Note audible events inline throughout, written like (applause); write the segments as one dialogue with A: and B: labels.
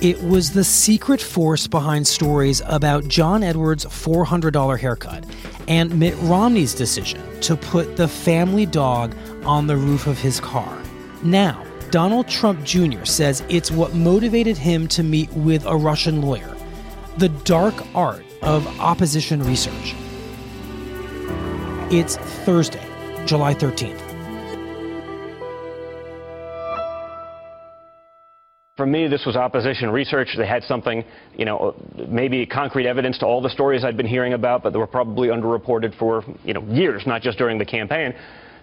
A: it was the secret force behind stories about John Edwards' $400 haircut and Mitt Romney's decision to put the family dog on the roof of his car. Now, Donald Trump Jr. says it's what motivated him to meet with a Russian lawyer. The dark art of opposition research. It's Thursday, July 13th.
B: For me, this was opposition research. They had something, you know, maybe concrete evidence to all the stories I'd been hearing about, but they were probably underreported for, you know, years, not just during the campaign.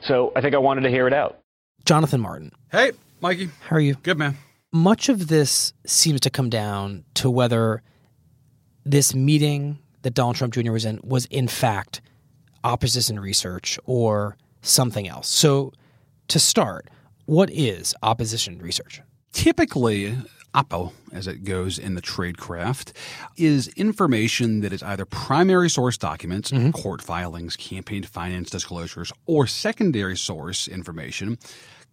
B: So I think I wanted to hear it out.
A: Jonathan Martin.
C: Hey, Mikey.
A: How are you?
C: Good, man.
A: Much of this seems to come down to whether this meeting that Donald Trump Jr. was in was, in fact, opposition research or something else. So, to start, what is opposition research?
C: Typically, oppo, as it goes in the trade craft, is information that is either primary source documents, mm-hmm. court filings, campaign finance disclosures, or secondary source information,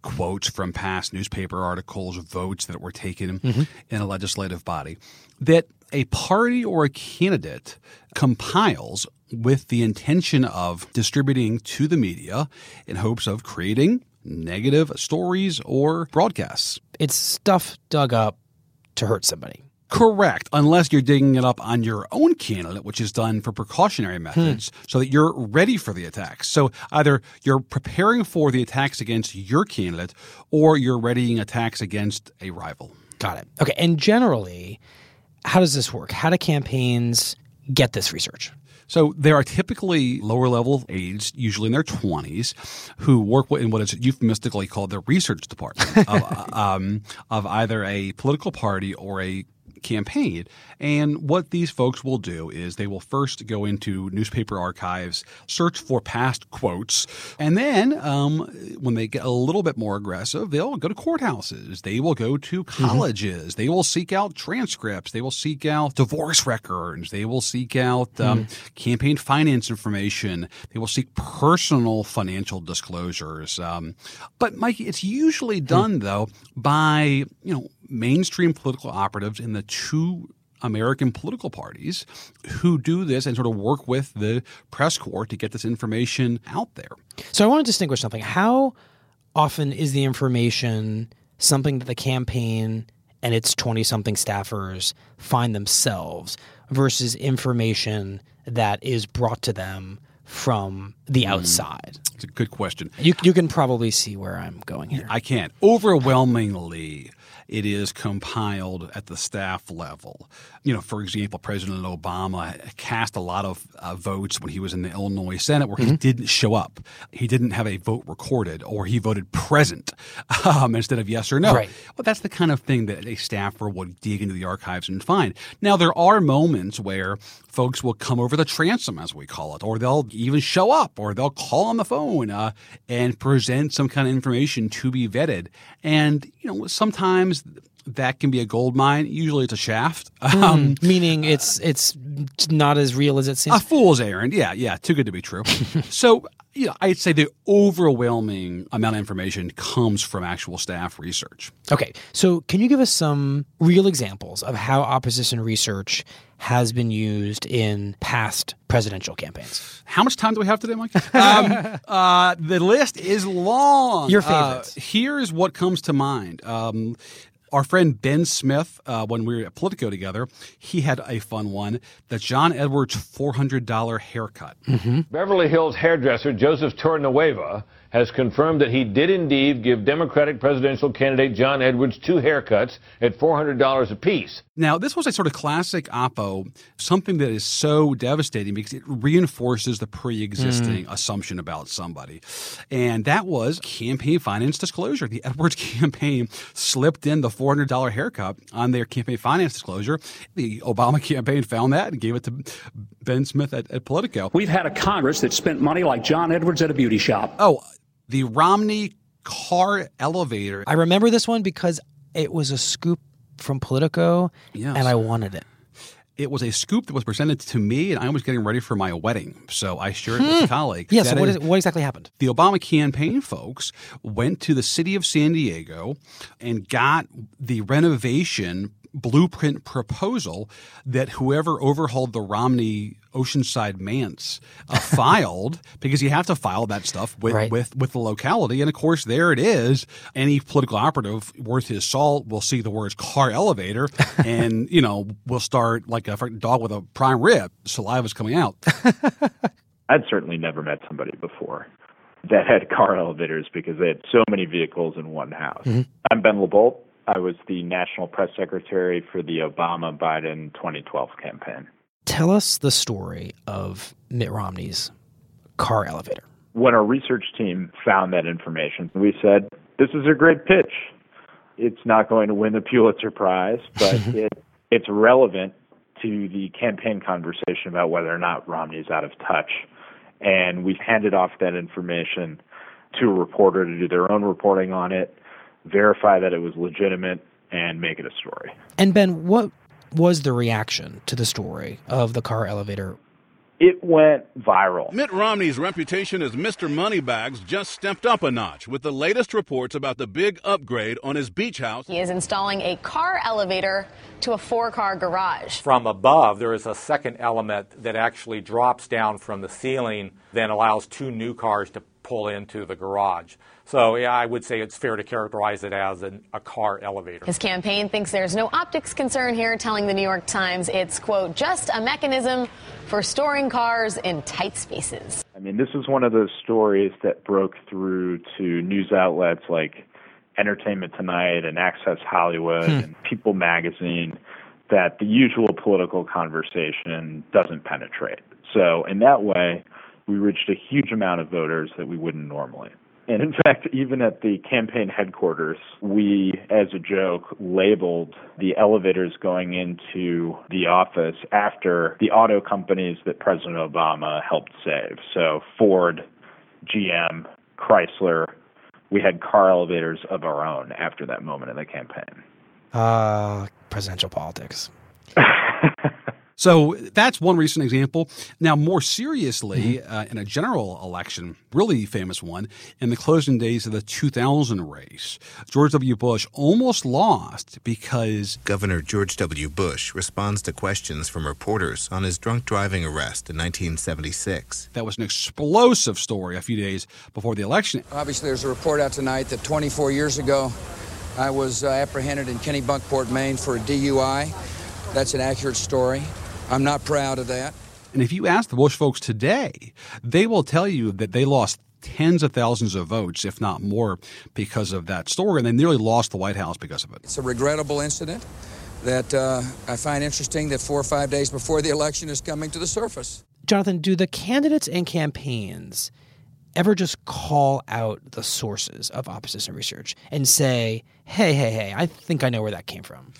C: quotes from past newspaper articles, votes that were taken mm-hmm. in a legislative body, that a party or a candidate compiles with the intention of distributing to the media in hopes of creating negative stories or broadcasts.
A: It's stuff dug up to hurt somebody.
C: Correct, unless you're digging it up on your own candidate, which is done for precautionary hmm. methods hmm. so that you're ready for the attacks. So either you're preparing for the attacks against your candidate or you're readying attacks against a rival.
A: Got it. Okay, and generally, how does this work? How do campaigns get this research?
C: So there are typically lower level aides, usually in their 20s, who work in what is euphemistically called the research department of, (laughs) um, of either a political party or a campaign. And what these folks will do is they will first go into newspaper archives, search for past quotes, and then um, when they get a little bit more aggressive, they'll go to courthouses. They will go to mm-hmm. colleges. Mm-hmm. They will seek out transcripts. They will seek out divorce records. They will seek out um, mm-hmm. campaign finance information. They will seek personal financial disclosures. Um, but Mike, it's usually hmm. done mm-hmm. though by you know mainstream political operatives in the two American political parties who do this and sort of work with the press corps to get this information out there.
A: So I want to distinguish something. How often is the information something that the campaign and its 20 something staffers find themselves versus information that is brought to them from the hmm. outside?
C: It's a good question.
A: You, you can probably see where I'm going here.
C: I can't. Overwhelmingly, it is compiled at the staff level. You know, for example, President Obama cast a lot of uh, votes when he was in the Illinois Senate where mm-hmm. he didn't show up. He didn't have a vote recorded or he voted present (laughs) um, instead of yes or no.
A: Right.
C: Well, that's the kind of thing that a staffer would dig into the archives and find. Now, there are moments where folks will come over the transom, as we call it, or they'll even show up or they'll call on the phone uh, and present some kind of information to be vetted. And, you know, sometimes that can be a gold mine. Usually, it's a shaft.
A: Mm, (laughs) um, meaning it's it's not as real as it seems.
C: A fool's errand. Yeah, yeah. Too good to be true. (laughs) so, you know, I'd say the overwhelming amount of information comes from actual staff research.
A: Okay. So, can you give us some real examples of how opposition research has been used in past presidential campaigns?
C: How much time do we have today, Mike? (laughs) um, uh, the list is long.
A: Your favorites.
C: Uh, here's what comes to mind. Um, our friend Ben Smith, uh, when we were at Politico together, he had a fun one the John Edwards $400 haircut.
D: Mm-hmm. Beverly Hills hairdresser Joseph Torrenueva has confirmed that he did indeed give Democratic presidential candidate John Edwards two haircuts at $400 apiece.
C: Now, this was a sort of classic oppo, something that is so devastating because it reinforces the pre existing mm. assumption about somebody. And that was campaign finance disclosure. The Edwards (laughs) campaign slipped in the $400 haircut on their campaign finance disclosure. The Obama campaign found that and gave it to Ben Smith at, at Politico.
E: We've had a Congress that spent money like John Edwards at a beauty shop.
C: Oh, the Romney car elevator.
A: I remember this one because it was a scoop from Politico,
C: yes.
A: and I wanted it.
C: It was a scoop that was presented to me, and I was getting ready for my wedding, so I shared it with hmm. colleague.
A: Yeah. so what, is, what exactly happened?
C: The Obama campaign folks went to the city of San Diego and got the renovation blueprint proposal that whoever overhauled the Romney Oceanside Manse uh, (laughs) filed because you have to file that stuff with, right. with with the locality, and of course there it is. Any political operative worth his salt will see the words "car elevator," (laughs) and you know will start like a dog with a prime rib, saliva's coming out. (laughs)
F: I'd certainly never met somebody before that had car elevators because they had so many vehicles in one house. Mm-hmm. I'm Ben LaBolt. I was the national press secretary for the Obama Biden 2012 campaign.
A: Tell us the story of Mitt Romney's car elevator.
F: When our research team found that information, we said, This is a great pitch. It's not going to win the Pulitzer Prize, but (laughs) it, it's relevant to the campaign conversation about whether or not Romney is out of touch. And we handed off that information to a reporter to do their own reporting on it verify that it was legitimate, and make it a story.
A: And Ben, what was the reaction to the story of the car elevator?
F: It went viral.
G: Mitt Romney's reputation as Mr. Moneybags just stepped up a notch with the latest reports about the big upgrade on his beach house.
H: He is installing a car elevator to a four car garage.
I: From above, there is a second element that actually drops down from the ceiling, then allows two new cars to pull into the garage. So yeah, I would say it's fair to characterize it as an, a car elevator.
H: His campaign thinks there's no optics concern here, telling the New York Times it's, quote, just a mechanism for storing cars in tight spaces.
F: I mean, this is one of those stories that broke through to news outlets like Entertainment Tonight and Access Hollywood hmm. and People Magazine that the usual political conversation doesn't penetrate. So, in that way, we reached a huge amount of voters that we wouldn't normally. And in fact, even at the campaign headquarters, we, as a joke, labeled the elevators going into the office after the auto companies that President Obama helped save. So Ford, GM, Chrysler, we had car elevators of our own after that moment in the campaign.
A: Uh, presidential politics. (laughs)
C: So that's one recent example. Now, more seriously, mm-hmm. uh, in a general election, really famous one, in the closing days of the 2000 race, George W. Bush almost lost because
J: Governor George W. Bush responds to questions from reporters on his drunk driving arrest in 1976.
C: That was an explosive story a few days before the election.
K: Obviously, there's a report out tonight that 24 years ago, I was uh, apprehended in Kennebunkport, Maine for a DUI. That's an accurate story. I'm not proud of that.
C: And if you ask the Bush folks today, they will tell you that they lost tens of thousands of votes, if not more, because of that story, and they nearly lost the White House because of it.
K: It's a regrettable incident that uh, I find interesting that four or five days before the election is coming to the surface.
A: Jonathan, do the candidates and campaigns ever just call out the sources of opposition research and say, hey, hey, hey, I think I know where that came from?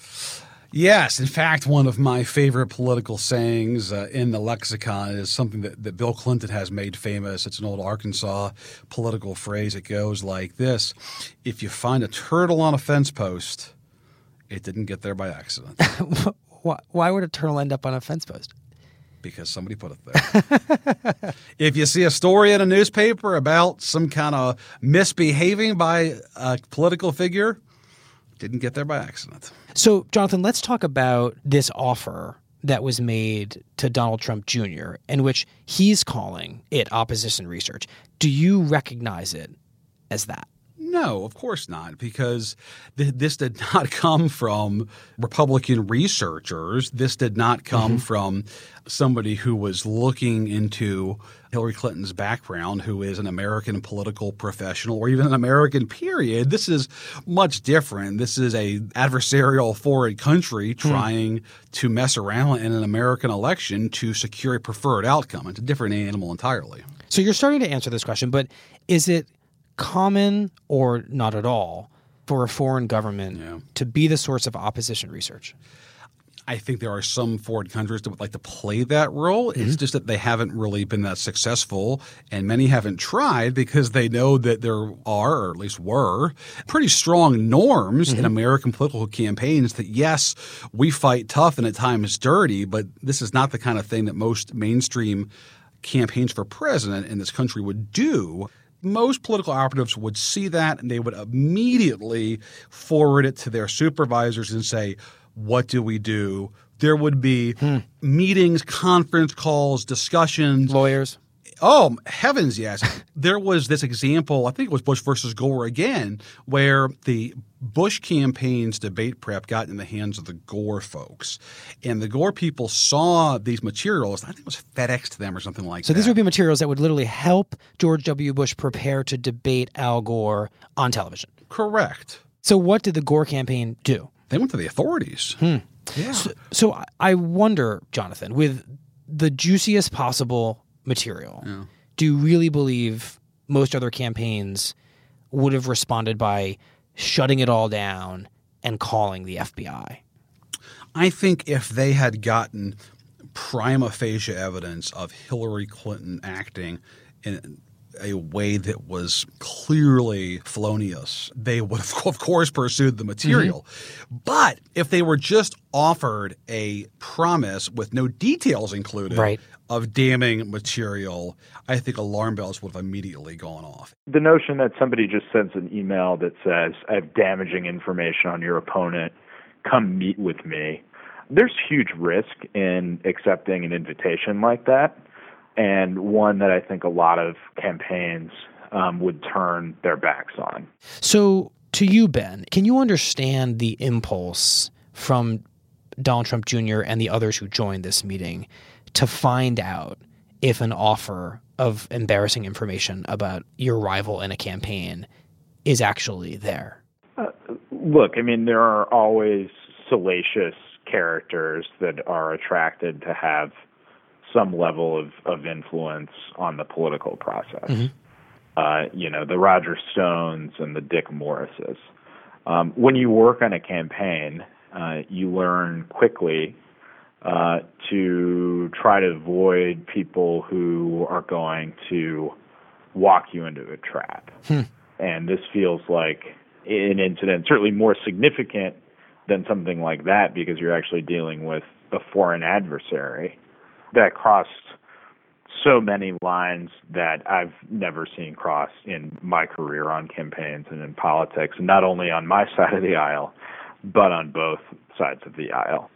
C: Yes, in fact, one of my favorite political sayings uh, in the lexicon is something that, that Bill Clinton has made famous. It's an old Arkansas political phrase. It goes like this If you find a turtle on a fence post, it didn't get there by accident. (laughs)
A: Why would a turtle end up on a fence post?
C: Because somebody put it there. (laughs) if you see a story in a newspaper about some kind of misbehaving by a political figure, didn't get there by accident.
A: So, Jonathan, let's talk about this offer that was made to Donald Trump Jr., in which he's calling it opposition research. Do you recognize it as that?
C: No, of course not, because th- this did (laughs) not come from Republican researchers. This did not come mm-hmm. from somebody who was looking into Hillary Clinton's background, who is an American political professional or even an American period. This is much different. This is a adversarial foreign country hmm. trying to mess around in an American election to secure a preferred outcome. It's a different animal entirely.
A: So you're starting to answer this question, but is it common or not at all for a foreign government yeah. to be the source of opposition research?
C: I think there are some foreign countries that would like to play that role. Mm-hmm. It's just that they haven't really been that successful, and many haven't tried because they know that there are, or at least were, pretty strong norms mm-hmm. in American political campaigns that yes, we fight tough and at times dirty, but this is not the kind of thing that most mainstream campaigns for president in this country would do most political operatives would see that and they would immediately forward it to their supervisors and say, What do we do? There would be hmm. meetings, conference calls, discussions.
A: Lawyers.
C: Oh, heavens, yes. (laughs) there was this example, I think it was Bush versus Gore again, where the Bush campaign's debate prep got in the hands of the Gore folks. And the Gore people saw these materials, I think it was FedEx to them or something like
A: so
C: that.
A: So these would be materials that would literally help George W. Bush prepare to debate Al Gore on television.
C: Correct.
A: So what did the Gore campaign do?
C: They went to the authorities.
A: Hmm. Yeah. So, so I wonder, Jonathan, with the juiciest possible material. Yeah. Do you really believe most other campaigns would have responded by shutting it all down and calling the FBI?
C: I think if they had gotten prima facie evidence of Hillary Clinton acting in a way that was clearly felonious, they would have, of course, pursued the material. Mm-hmm. But if they were just offered a promise with no details included,
A: right
C: of damning material, I think alarm bells would have immediately gone off.
F: The notion that somebody just sends an email that says, I have damaging information on your opponent, come meet with me. There's huge risk in accepting an invitation like that, and one that I think a lot of campaigns um, would turn their backs on.
A: So, to you, Ben, can you understand the impulse from Donald Trump Jr. and the others who joined this meeting to find out if an offer of embarrassing information about your rival in a campaign is actually there?
F: Uh, look, I mean, there are always salacious characters that are attracted to have some level of, of influence on the political process. Mm-hmm. Uh, you know, the Roger Stones and the Dick Morrises. Um, when you work on a campaign, uh, you learn quickly uh, to try to avoid people who are going to walk you into a trap. Hmm. And this feels like an incident, certainly more significant than something like that because you're actually dealing with a foreign adversary that crossed so many lines that I've never seen crossed in my career on campaigns and in politics, not only on my (laughs) side of the aisle, but on both sides of the aisle.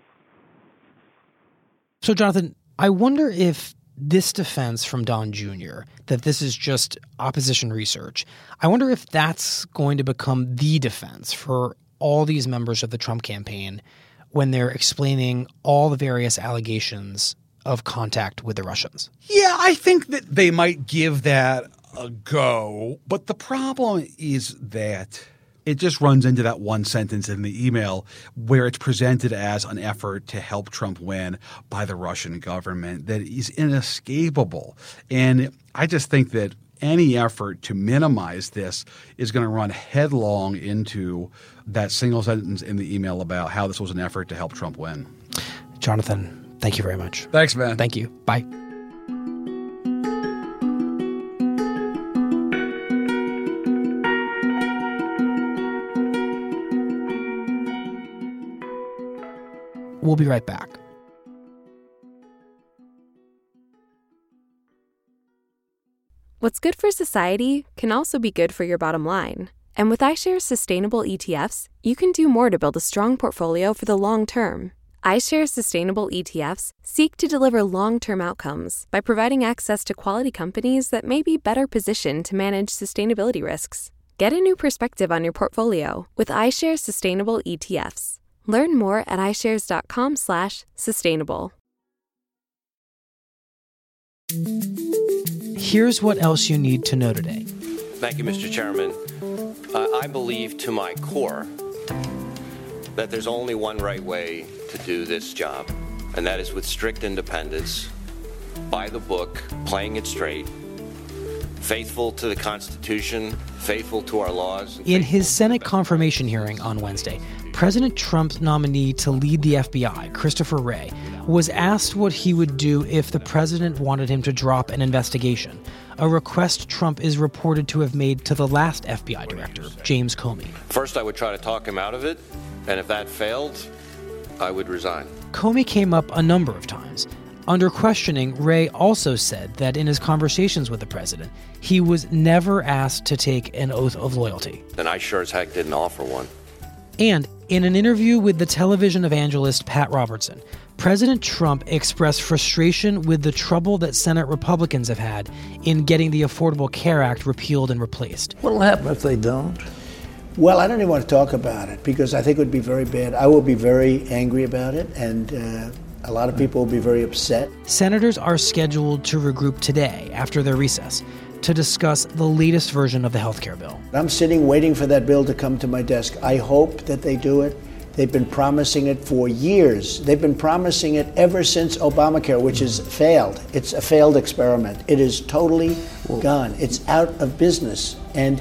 A: So, Jonathan, I wonder if this defense from Don Jr., that this is just opposition research, I wonder if that's going to become the defense for all these members of the Trump campaign when they're explaining all the various allegations of contact with the Russians.
C: Yeah, I think that they might give that a go. But the problem is that it just runs into that one sentence in the email where it's presented as an effort to help Trump win by the Russian government that is inescapable. And I just think that any effort to minimize this is going to run headlong into that single sentence in the email about how this was an effort to help Trump win.
A: Jonathan, Thank you very much.
C: Thanks, man.
A: Thank you. Bye. We'll be right back.
L: What's good for society can also be good for your bottom line. And with iShares sustainable ETFs, you can do more to build a strong portfolio for the long term iShares sustainable ETFs seek to deliver long term outcomes by providing access to quality companies that may be better positioned to manage sustainability risks. Get a new perspective on your portfolio with iShares sustainable ETFs. Learn more at iShares.com/sustainable.
A: Here's what else you need to know today.
M: Thank you, Mr. Chairman. Uh, I believe to my core that there's only one right way to do this job, and that is with strict independence, by the book, playing it straight, faithful to the Constitution, faithful to our laws.
A: In his Senate confirmation hearing on Wednesday, President Trump's nominee to lead the FBI, Christopher Wray, was asked what he would do if the president wanted him to drop an investigation, a request Trump is reported to have made to the last FBI director, James Comey.
M: First, I would try to talk him out of it, and if that failed, I would resign.
A: Comey came up a number of times. Under questioning, Wray also said that in his conversations with the president, he was never asked to take an oath of loyalty.
M: And I sure as heck didn't offer one.
A: And in an interview with the television evangelist Pat Robertson, President Trump expressed frustration with the trouble that Senate Republicans have had in getting the Affordable Care Act repealed and replaced.
N: What'll happen if they don't?
O: Well, I don't even want to talk about it because I think it would be very bad. I will be very angry about it, and uh, a lot of people will be very upset.
A: Senators are scheduled to regroup today after their recess to discuss the latest version of the health care bill.
O: I'm sitting waiting for that bill to come to my desk. I hope that they do it. They've been promising it for years. They've been promising it ever since Obamacare, which has failed. It's a failed experiment. It is totally gone. It's out of business. And